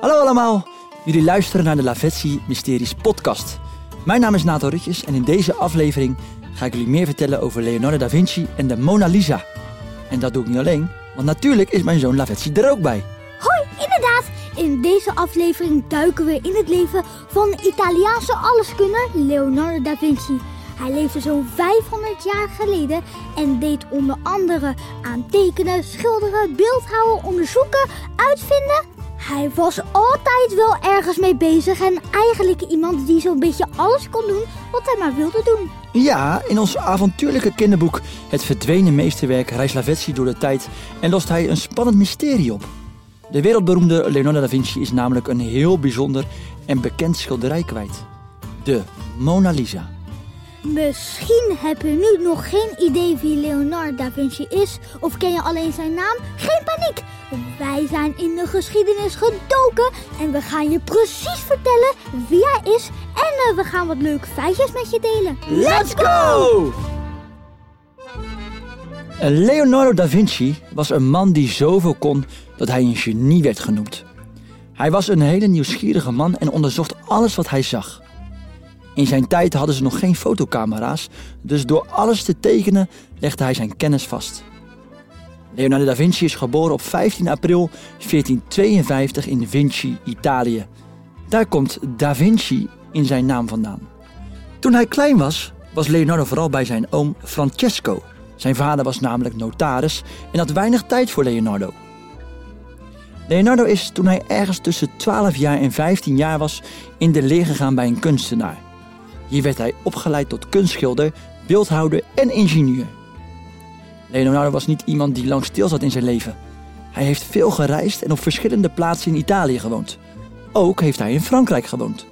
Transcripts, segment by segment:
Hallo allemaal, jullie luisteren naar de Lavetsi Mysteries podcast. Mijn naam is Nato Rutjes en in deze aflevering ga ik jullie meer vertellen over Leonardo da Vinci en de Mona Lisa. En dat doe ik niet alleen, want natuurlijk is mijn zoon Lavetsi er ook bij. Hoi, inderdaad. In deze aflevering duiken we in het leven van de Italiaanse alleskunner Leonardo da Vinci. Hij leefde zo'n 500 jaar geleden en deed onder andere aan tekenen, schilderen, beeldhouden, onderzoeken, uitvinden. Hij was altijd wel ergens mee bezig en eigenlijk iemand die zo'n beetje alles kon doen wat hij maar wilde doen. Ja, in ons avontuurlijke kinderboek Het verdwenen meesterwerk reist Lavetsi door de tijd en lost hij een spannend mysterie op. De wereldberoemde Leonardo da Vinci is namelijk een heel bijzonder en bekend schilderij kwijt. De Mona Lisa. Misschien heb je nu nog geen idee wie Leonardo da Vinci is of ken je alleen zijn naam? Geen paniek! Wij zijn in de geschiedenis gedoken en we gaan je precies vertellen wie hij is en uh, we gaan wat leuke feitjes met je delen. Let's go! Leonardo da Vinci was een man die zoveel kon dat hij een genie werd genoemd. Hij was een hele nieuwsgierige man en onderzocht alles wat hij zag. In zijn tijd hadden ze nog geen fotocamera's, dus door alles te tekenen legde hij zijn kennis vast. Leonardo da Vinci is geboren op 15 april 1452 in Vinci, Italië. Daar komt Da Vinci in zijn naam vandaan. Toen hij klein was, was Leonardo vooral bij zijn oom Francesco. Zijn vader was namelijk notaris en had weinig tijd voor Leonardo. Leonardo is toen hij ergens tussen 12 jaar en 15 jaar was in de leer gegaan bij een kunstenaar. Hier werd hij opgeleid tot kunstschilder, beeldhouder en ingenieur. Leonardo was niet iemand die lang stil zat in zijn leven. Hij heeft veel gereisd en op verschillende plaatsen in Italië gewoond. Ook heeft hij in Frankrijk gewoond.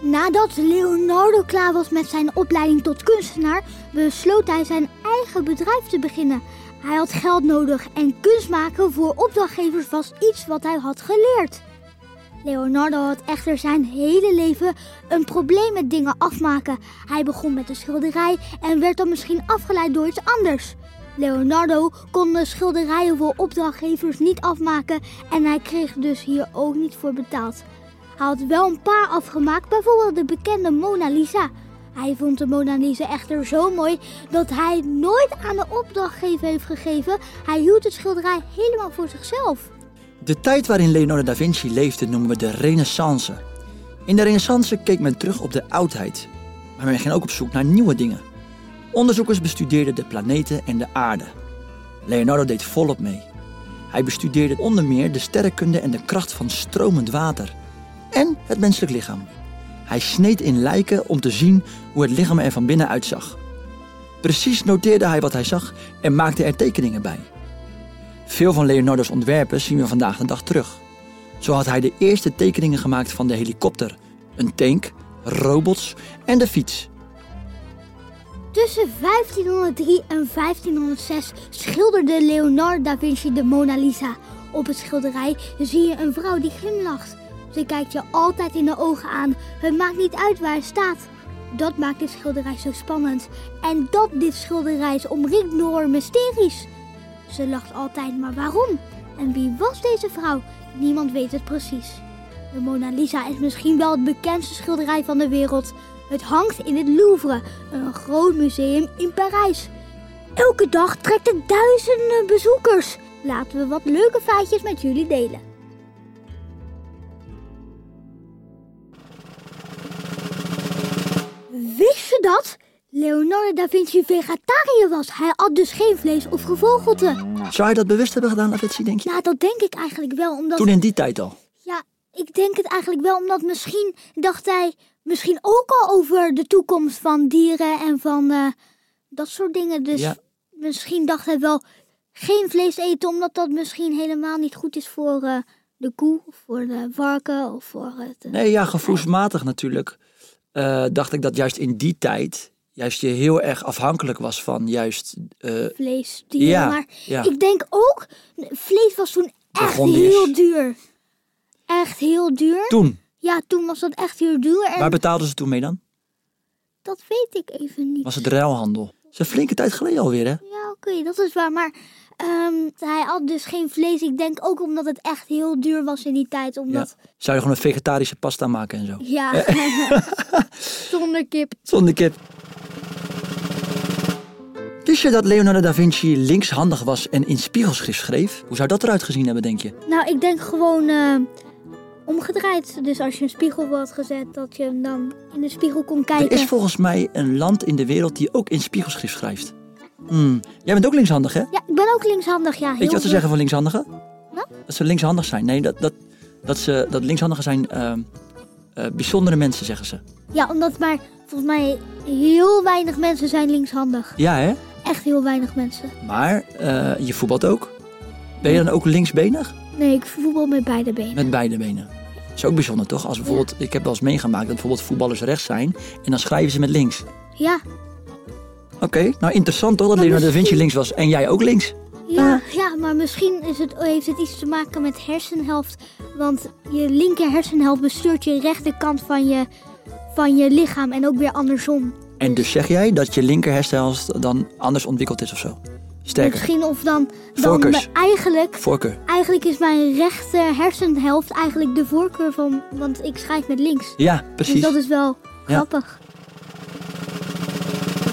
Nadat Leonardo klaar was met zijn opleiding tot kunstenaar, besloot hij zijn eigen bedrijf te beginnen. Hij had geld nodig en kunst maken voor opdrachtgevers was iets wat hij had geleerd. Leonardo had echter zijn hele leven een probleem met dingen afmaken. Hij begon met een schilderij en werd dan misschien afgeleid door iets anders. Leonardo kon de schilderijen voor opdrachtgevers niet afmaken en hij kreeg dus hier ook niet voor betaald. Hij had wel een paar afgemaakt, bijvoorbeeld de bekende Mona Lisa. Hij vond de Mona Lisa echter zo mooi dat hij nooit aan de opdrachtgever heeft gegeven. Hij hield het schilderij helemaal voor zichzelf. De tijd waarin Leonardo da Vinci leefde noemen we de Renaissance. In de Renaissance keek men terug op de oudheid, maar men ging ook op zoek naar nieuwe dingen. Onderzoekers bestudeerden de planeten en de aarde. Leonardo deed volop mee. Hij bestudeerde onder meer de sterrenkunde en de kracht van stromend water en het menselijk lichaam. Hij sneed in lijken om te zien hoe het lichaam er van binnen uitzag. Precies noteerde hij wat hij zag en maakte er tekeningen bij. Veel van Leonardo's ontwerpen zien we vandaag de dag terug. Zo had hij de eerste tekeningen gemaakt van de helikopter, een tank, robots en de fiets. Tussen 1503 en 1506 schilderde Leonardo da Vinci de Mona Lisa. Op het schilderij zie je een vrouw die glimlacht. Ze kijkt je altijd in de ogen aan. Het maakt niet uit waar hij staat. Dat maakt dit schilderij zo spannend. En dat dit schilderij is omringd door mysteries. Ze lacht altijd, maar waarom? En wie was deze vrouw? Niemand weet het precies. De Mona Lisa is misschien wel het bekendste schilderij van de wereld. Het hangt in het Louvre, een groot museum in Parijs. Elke dag trekt het duizenden bezoekers. Laten we wat leuke feitjes met jullie delen. Wist je dat? Leonardo da Vinci vegetariër was. Hij at dus geen vlees of gevogelte. Zou hij dat bewust hebben gedaan, Lavetsi, denk je? Ja, dat denk ik eigenlijk wel, omdat... Toen in die tijd al. Ik denk het eigenlijk wel, omdat misschien dacht hij misschien ook al over de toekomst van dieren en van uh, dat soort dingen. Dus Ja. misschien dacht hij wel geen vlees eten, omdat dat misschien helemaal niet goed is voor eh, de koe, of voor de varken of voor het... eh, Nee, ja, gevoelsmatig natuurlijk. eh, dacht ik dat juist in die tijd juist je heel erg afhankelijk was van juist eh, vlees, dieren. Ja, maar ja. ik denk ook, vlees was toen echt heel duur. Echt heel duur. toen. Ja, toen was dat echt heel duur. En Waar betaalden ze toen mee dan? dat weet ik even niet. Was het ruilhandel? Dat is een flinke tijd geleden alweer, hè? Ja, oké, dat is waar. Maar Ehm, hij had dus geen vlees. Ik denk ook omdat het echt heel duur was in die tijd. Ja. Omdat, Zou je gewoon een vegetarische pasta maken en zo? ja, zonder kip. Zonder kip. Wist je dat Leonardo da Vinci linkshandig was en in spiegelschrift schreef? Hoe zou dat eruit gezien hebben, denk je? Nou, ik denk gewoon eh, omgedraaid. Dus als je een spiegel had gezet, dat je hem dan in de spiegel kon Er kijken. is volgens mij een land in de wereld die ook in spiegelschrift schrijft. Hmm. Jij bent ook linkshandig, hè? Ja, ik ben ook linkshandig, ja. Weet je wat ze zeggen van linkshandigen? Wat? Dat ze linkshandig zijn. Nee, dat, dat, dat, ze, dat linkshandigen zijn ehm, eh, bijzondere mensen, zeggen ze. Ja, omdat maar volgens mij heel weinig mensen zijn linkshandig. Ja, hè? Echt heel weinig mensen. Maar eh, je voetbalt ook. Ben je dan ook linksbenig? Nee, ik voetbal met beide benen. Met beide benen. Dat is ook bijzonder, toch? Als bijvoorbeeld, Ik heb wel eens meegemaakt dat bijvoorbeeld voetballers rechts zijn en dan schrijven ze met links. Ja, Oké, nou interessant toch dat Maar Leonardo da Vinci links was en jij ook links. ja, ja, maar misschien is het, heeft het iets te maken met hersenhelft. Want je linker hersenhelft bestuurt je rechterkant van je, van je lichaam en ook weer andersom. En dus zeg jij dat je linker hersenhelft dan anders ontwikkeld is of zo? Sterker, Misschien of dan, dan Voorkeurs. me- eigenlijk, voorkeur. eigenlijk is mijn rechter hersenhelft eigenlijk de voorkeur van, want ik schrijf met links. Ja, Dus precies. dat is wel grappig.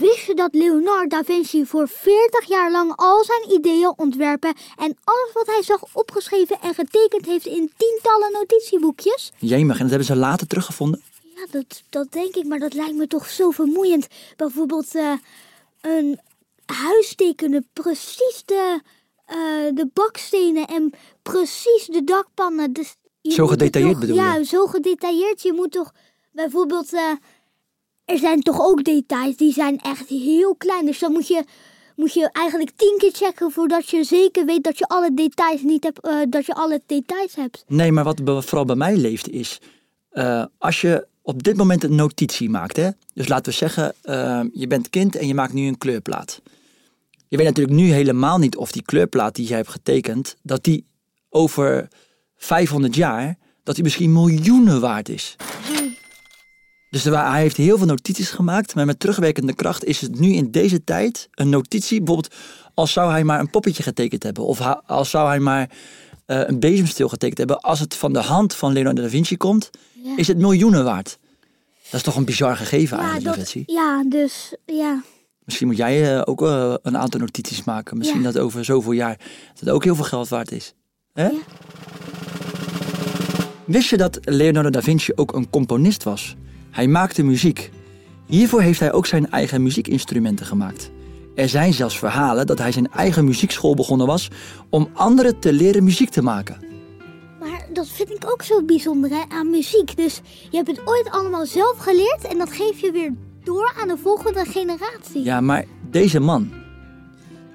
Wist je dat Leonardo da Vinci voor 40 jaar lang al zijn ideeën, ontwerpen en alles wat hij zag opgeschreven en getekend heeft in tientallen notitieboekjes? Jemig, en dat hebben ze later teruggevonden. Ja, dat, dat denk ik, maar dat lijkt me toch zo vermoeiend. Bijvoorbeeld eh, een huis tekenen, precies de, eh, de bakstenen en precies de dakpannen. Dus je Zo gedetailleerd toch- bedoel je? Ja, zo gedetailleerd. Je moet toch bijvoorbeeld... eh, er zijn toch ook details die zijn echt heel klein. Dus dan moet je, moet je eigenlijk tien keer checken voordat je zeker weet dat je alle details niet hebt, eh, dat je alle details hebt. Nee, maar wat vooral bij mij leeft is, als je op dit moment een notitie maakt, hè? dus laten we zeggen, je bent kind en je maakt nu een kleurplaat. Je weet natuurlijk nu helemaal niet of die kleurplaat die jij hebt getekend, dat die over 500 jaar, dat die misschien miljoenen waard is. Dus hij heeft heel veel notities gemaakt, maar met terugwerkende kracht is het nu in deze tijd een notitie. Bijvoorbeeld als zou hij maar een poppetje getekend hebben, of als zou hij maar eh, een bezemsteel getekend hebben. Als het van de hand van Leonardo da Vinci komt, Ja. is het miljoenen waard. Dat is toch een bizar gegeven Ja, eigenlijk, dat, ja, dus ja. Misschien moet jij eh, ook eh, een aantal notities maken. Misschien Ja. dat over zoveel jaar dat het ook heel veel geld waard is. Hè? Ja. Wist je dat Leonardo da Vinci ook een componist was? Hij maakte muziek. Hiervoor heeft hij ook zijn eigen muziekinstrumenten gemaakt. Er zijn zelfs verhalen dat hij zijn eigen muziekschool begonnen was om anderen te leren muziek te maken. Maar dat vind ik ook zo bijzonder hè, aan muziek. Dus je hebt het ooit allemaal zelf geleerd en dat geef je weer door aan de volgende generatie. Ja, maar deze man,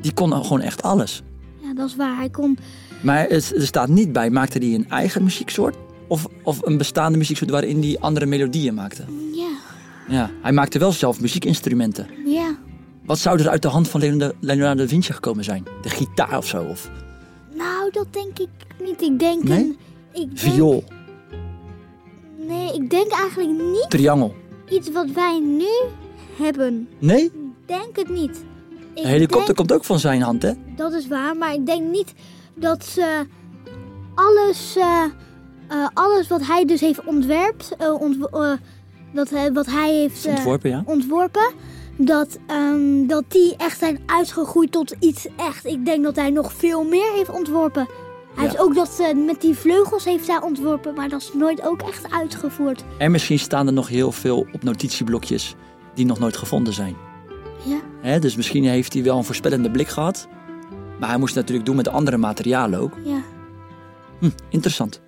die kon gewoon echt alles. Ja, dat is waar. Hij kon. Maar er staat niet bij, maakte hij een eigen muzieksoort? Of, of een bestaande muzieksoort waarin hij andere melodieën maakte? Ja, Ja, hij maakte wel zelf muziekinstrumenten. ja. Wat zou er uit de hand van Leonardo Leonardo da Vinci gekomen zijn? De gitaar of zo? Of Nou, dat denk ik niet. Ik denk Nee? een. Ik denk, viool, Nee, ik denk eigenlijk niet triangel? Iets wat wij nu hebben. Nee? Ik denk het niet. Ik Een helikopter denk- komt ook van zijn hand, hè? Dat is waar, maar ik denk niet dat ze alles, eh, eh, alles wat hij dus heeft ontwerpt, eh, ontw- dat, wat hij heeft Ontworpen, ja. ontworpen, dat, ehm, dat die echt zijn uitgegroeid tot iets echt. Ik denk dat hij nog veel meer heeft ontworpen. Hij Ja. heeft ook dat eh, met die vleugels heeft hij ontworpen, maar dat is nooit ook echt uitgevoerd. En misschien staan er nog heel veel op notitieblokjes die nog nooit gevonden zijn. Ja. Hè, dus misschien heeft hij wel een voorspellende blik gehad. Maar hij moest het natuurlijk doen met andere materialen ook. Ja. Hm, interessant.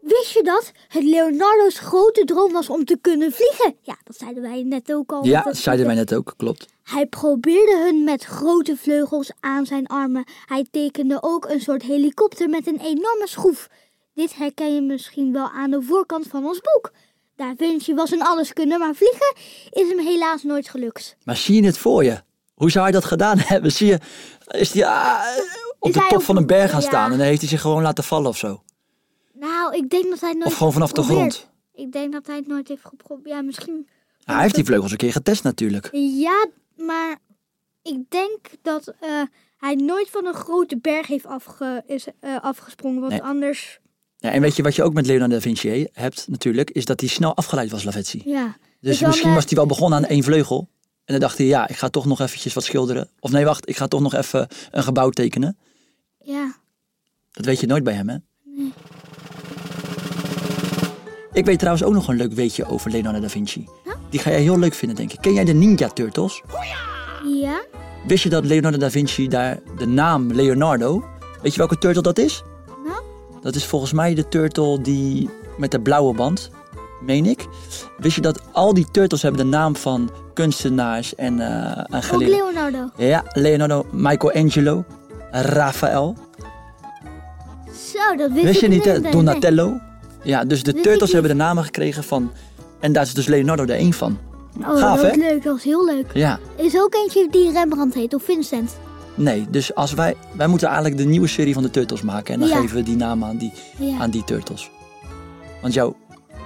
Wist je dat het Leonardo's grote droom was om te kunnen vliegen? Ja, dat zeiden wij net ook al. Ja, dat zeiden wij net ook, klopt. Hij probeerde hun met grote vleugels aan zijn armen. Hij tekende ook een soort helikopter met een enorme schroef. Dit herken je misschien wel aan de voorkant van ons boek. Da Vinci was een alleskunner, maar vliegen is hem helaas nooit gelukt. Maar zie je het voor je? Hoe zou hij dat gedaan hebben? Zie je, is hij ah, op Is de hij top op van een berg gaan ja. staan en dan heeft hij zich gewoon laten vallen of zo? Nou, ik denk dat hij nooit Of gewoon vanaf de grond? Ik denk dat hij het nooit heeft geprobeerd. Ja, misschien. Hij heeft die vleugels een keer getest natuurlijk. Ja, maar Ik denk dat eh, hij nooit van een grote berg heeft afge is, eh, afgesprongen. Want Nee. anders, Ja, en weet je wat je ook met Leonardo da Vinci hebt natuurlijk, is dat hij snel afgeleid was, Lavezzi. ja. Dus misschien was hij wel begonnen aan één vleugel. En dan dacht hij, ja, ik ga toch nog eventjes wat schilderen. Of nee, wacht, ik ga toch nog even een gebouw tekenen. Ja. Dat weet je nooit bij hem, hè? Ik weet trouwens ook nog een leuk weetje over Leonardo da Vinci. Die ga jij heel leuk vinden, denk ik. Ken jij de Ninja Turtles? Ja? Wist je dat Leonardo da Vinci daar de naam Leonardo... Weet je welke turtle dat is? Nou? Dat is volgens mij de turtle die met de blauwe band, meen ik. Wist je dat al die turtles hebben de naam van kunstenaars en, eh en Ook geleerden? Leonardo. Ja, Leonardo, Michelangelo, Raphaël. Zo, dat wist, Wist ik je niet, hè? nee. Donatello. Ja, dus de turtles hebben de namen gekregen van... En daar is dus Leonardo er één van. Oh, Gaaf, dat was leuk. Dat was heel leuk. Ja, Er is ook eentje die Rembrandt heet, of Vincent. nee. Dus als wij... Wij moeten eigenlijk de nieuwe serie van de turtles maken. En dan Ja. geven we die naam aan die, Ja, aan die turtles. Want jou,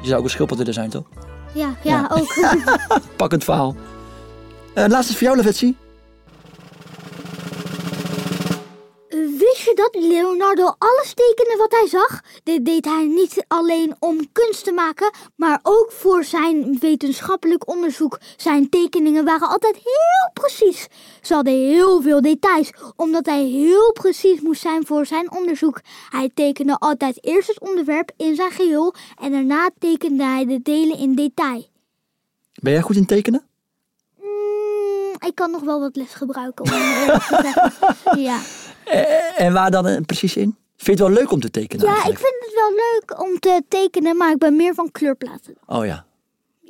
je zou ook een schildpad willen zijn, toch? ja, ja, ook. Pak het verhaal. Eh laatste is voor jou, Lavetsi. Wist je dat Leonardo alles tekende wat hij zag? Dit deed hij niet alleen om kunst te maken, maar ook voor zijn wetenschappelijk onderzoek. Zijn tekeningen waren altijd heel precies. Ze hadden heel veel details, omdat hij heel precies moest zijn voor zijn onderzoek. Hij tekende altijd eerst het onderwerp in zijn geheel en daarna tekende hij de delen in detail. Ben jij goed in tekenen? Mm, ik kan nog wel wat les gebruiken om te zeggen. Ja. Eh, en waar dan eh, precies in? Vind je het wel leuk om te tekenen Ja, ik vind het wel leuk om te tekenen, maar ik ben meer van kleurplaten. Oh ja.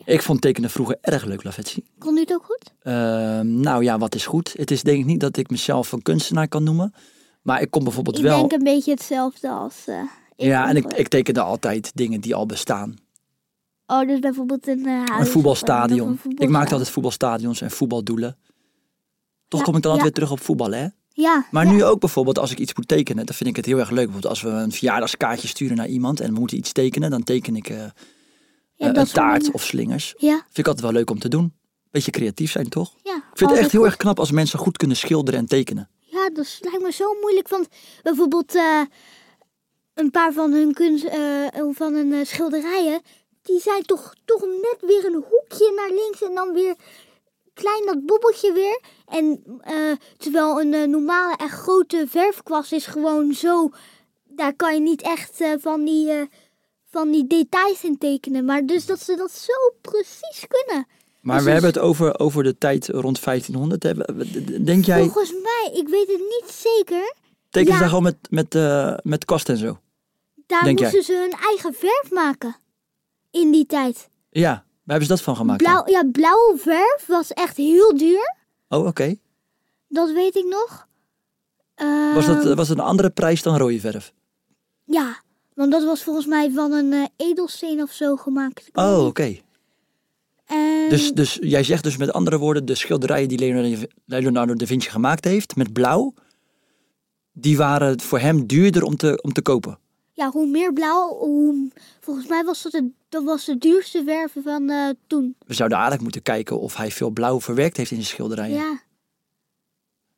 Ik vond tekenen vroeger erg leuk, Lavetsi. Kon u het ook goed? Ehm, nou ja, wat is goed? Het is denk ik niet dat ik mezelf een kunstenaar kan noemen. Maar ik kom bijvoorbeeld Ik wel... denk een beetje hetzelfde als eh, ik. ja, en ik, ik tekende altijd dingen die al bestaan. Oh, dus bijvoorbeeld een huis. Een voetbalstadion. Ik maakte altijd voetbalstadions en voetbaldoelen. Toch Ja, kom ik dan altijd ja. weer terug op voetballen, hè? Ja. Maar ja. nu ook bijvoorbeeld als ik iets moet tekenen, dan vind ik het heel erg leuk. Bijvoorbeeld als we een verjaardagskaartje sturen naar iemand en we moeten iets tekenen, dan teken ik eh, Ja, eh, een taart of slingers. Ja, Vind ik altijd wel leuk om te doen. Beetje creatief zijn, toch? ja. Ik vind het echt heel goed. erg knap als mensen goed kunnen schilderen en tekenen. Ja, dat lijkt me zo moeilijk. Want bijvoorbeeld eh, een paar van hun kunst, eh, van hun schilderijen, die zijn toch, toch net weer een hoekje naar links en dan weer klein dat bobbeltje weer. En eh, terwijl een eh, normale echt grote verfkwast is gewoon zo, daar kan je niet echt eh, van die... van die details in tekenen, maar dus dat ze dat zo precies kunnen. Maar Dus we hebben het over, over de tijd rond 1500. hè. Denk jij, Volgens mij, ik weet het niet zeker, tekenen ze ja. gewoon met, met, met kwast en zo? daar Denk moesten ze hun eigen verf maken. In die tijd. Ja, waar hebben ze dat van gemaakt? Blauw, ja, blauwe verf was echt heel duur. Oh, oké. Dat weet ik nog. Was, dat, Ehm, eh, was het een andere prijs dan rode verf? Ja, want dat was volgens mij van een eh, edelsteen of zo gemaakt. Oh, oké. En- Dus, dus jij zegt dus met andere woorden, de schilderijen die Leonardo, Leonardo da Vinci gemaakt heeft met blauw, die waren voor hem duurder om te, om te kopen. Ja, hoe meer blauw, hoe... Volgens mij was dat, het, dat was de duurste verf van eh, toen. We zouden eigenlijk moeten kijken of hij veel blauw verwerkt heeft in zijn schilderijen. Ja,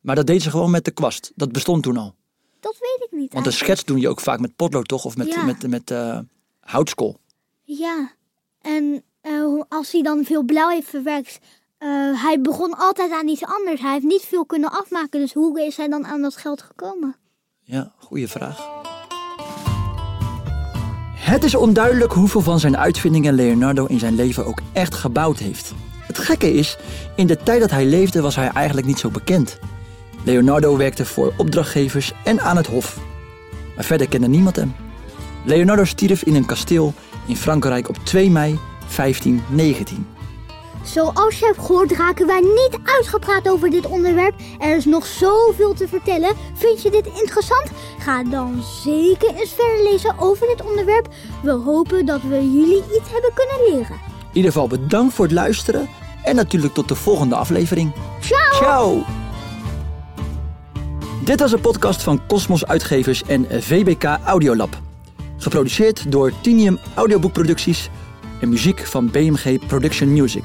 Maar dat deed ze gewoon met de kwast. Dat bestond toen al. dat weet ik niet. Want een schets doe je ook vaak met potlood toch? Of met, Ja. met, met eh, houtskool. Ja, en eh, als hij dan veel blauw heeft verwerkt, hij begon altijd aan iets anders. Hij heeft niet veel kunnen afmaken, dus hoe is hij dan aan dat geld gekomen? Ja, goede vraag. Het is onduidelijk hoeveel van zijn uitvindingen Leonardo in zijn leven ook echt gebouwd heeft. Het gekke is, in de tijd dat hij leefde was hij eigenlijk niet zo bekend. Leonardo werkte voor opdrachtgevers en aan het hof. Maar verder kende niemand hem. Leonardo stierf in een kasteel in Frankrijk op 2 mei 1519. Zoals je hebt gehoord raken wij niet uitgepraat over dit onderwerp. Er is nog zoveel te vertellen. Vind je dit interessant? Ga dan zeker eens verder lezen over dit onderwerp. We hopen dat we jullie iets hebben kunnen leren. In ieder geval bedankt voor het luisteren en natuurlijk tot de volgende aflevering. Ciao! Ciao! Dit was een podcast van Cosmos Uitgevers en VBK Audiolab. Geproduceerd door Tinium Audioboekproducties en muziek van BMG Production Music.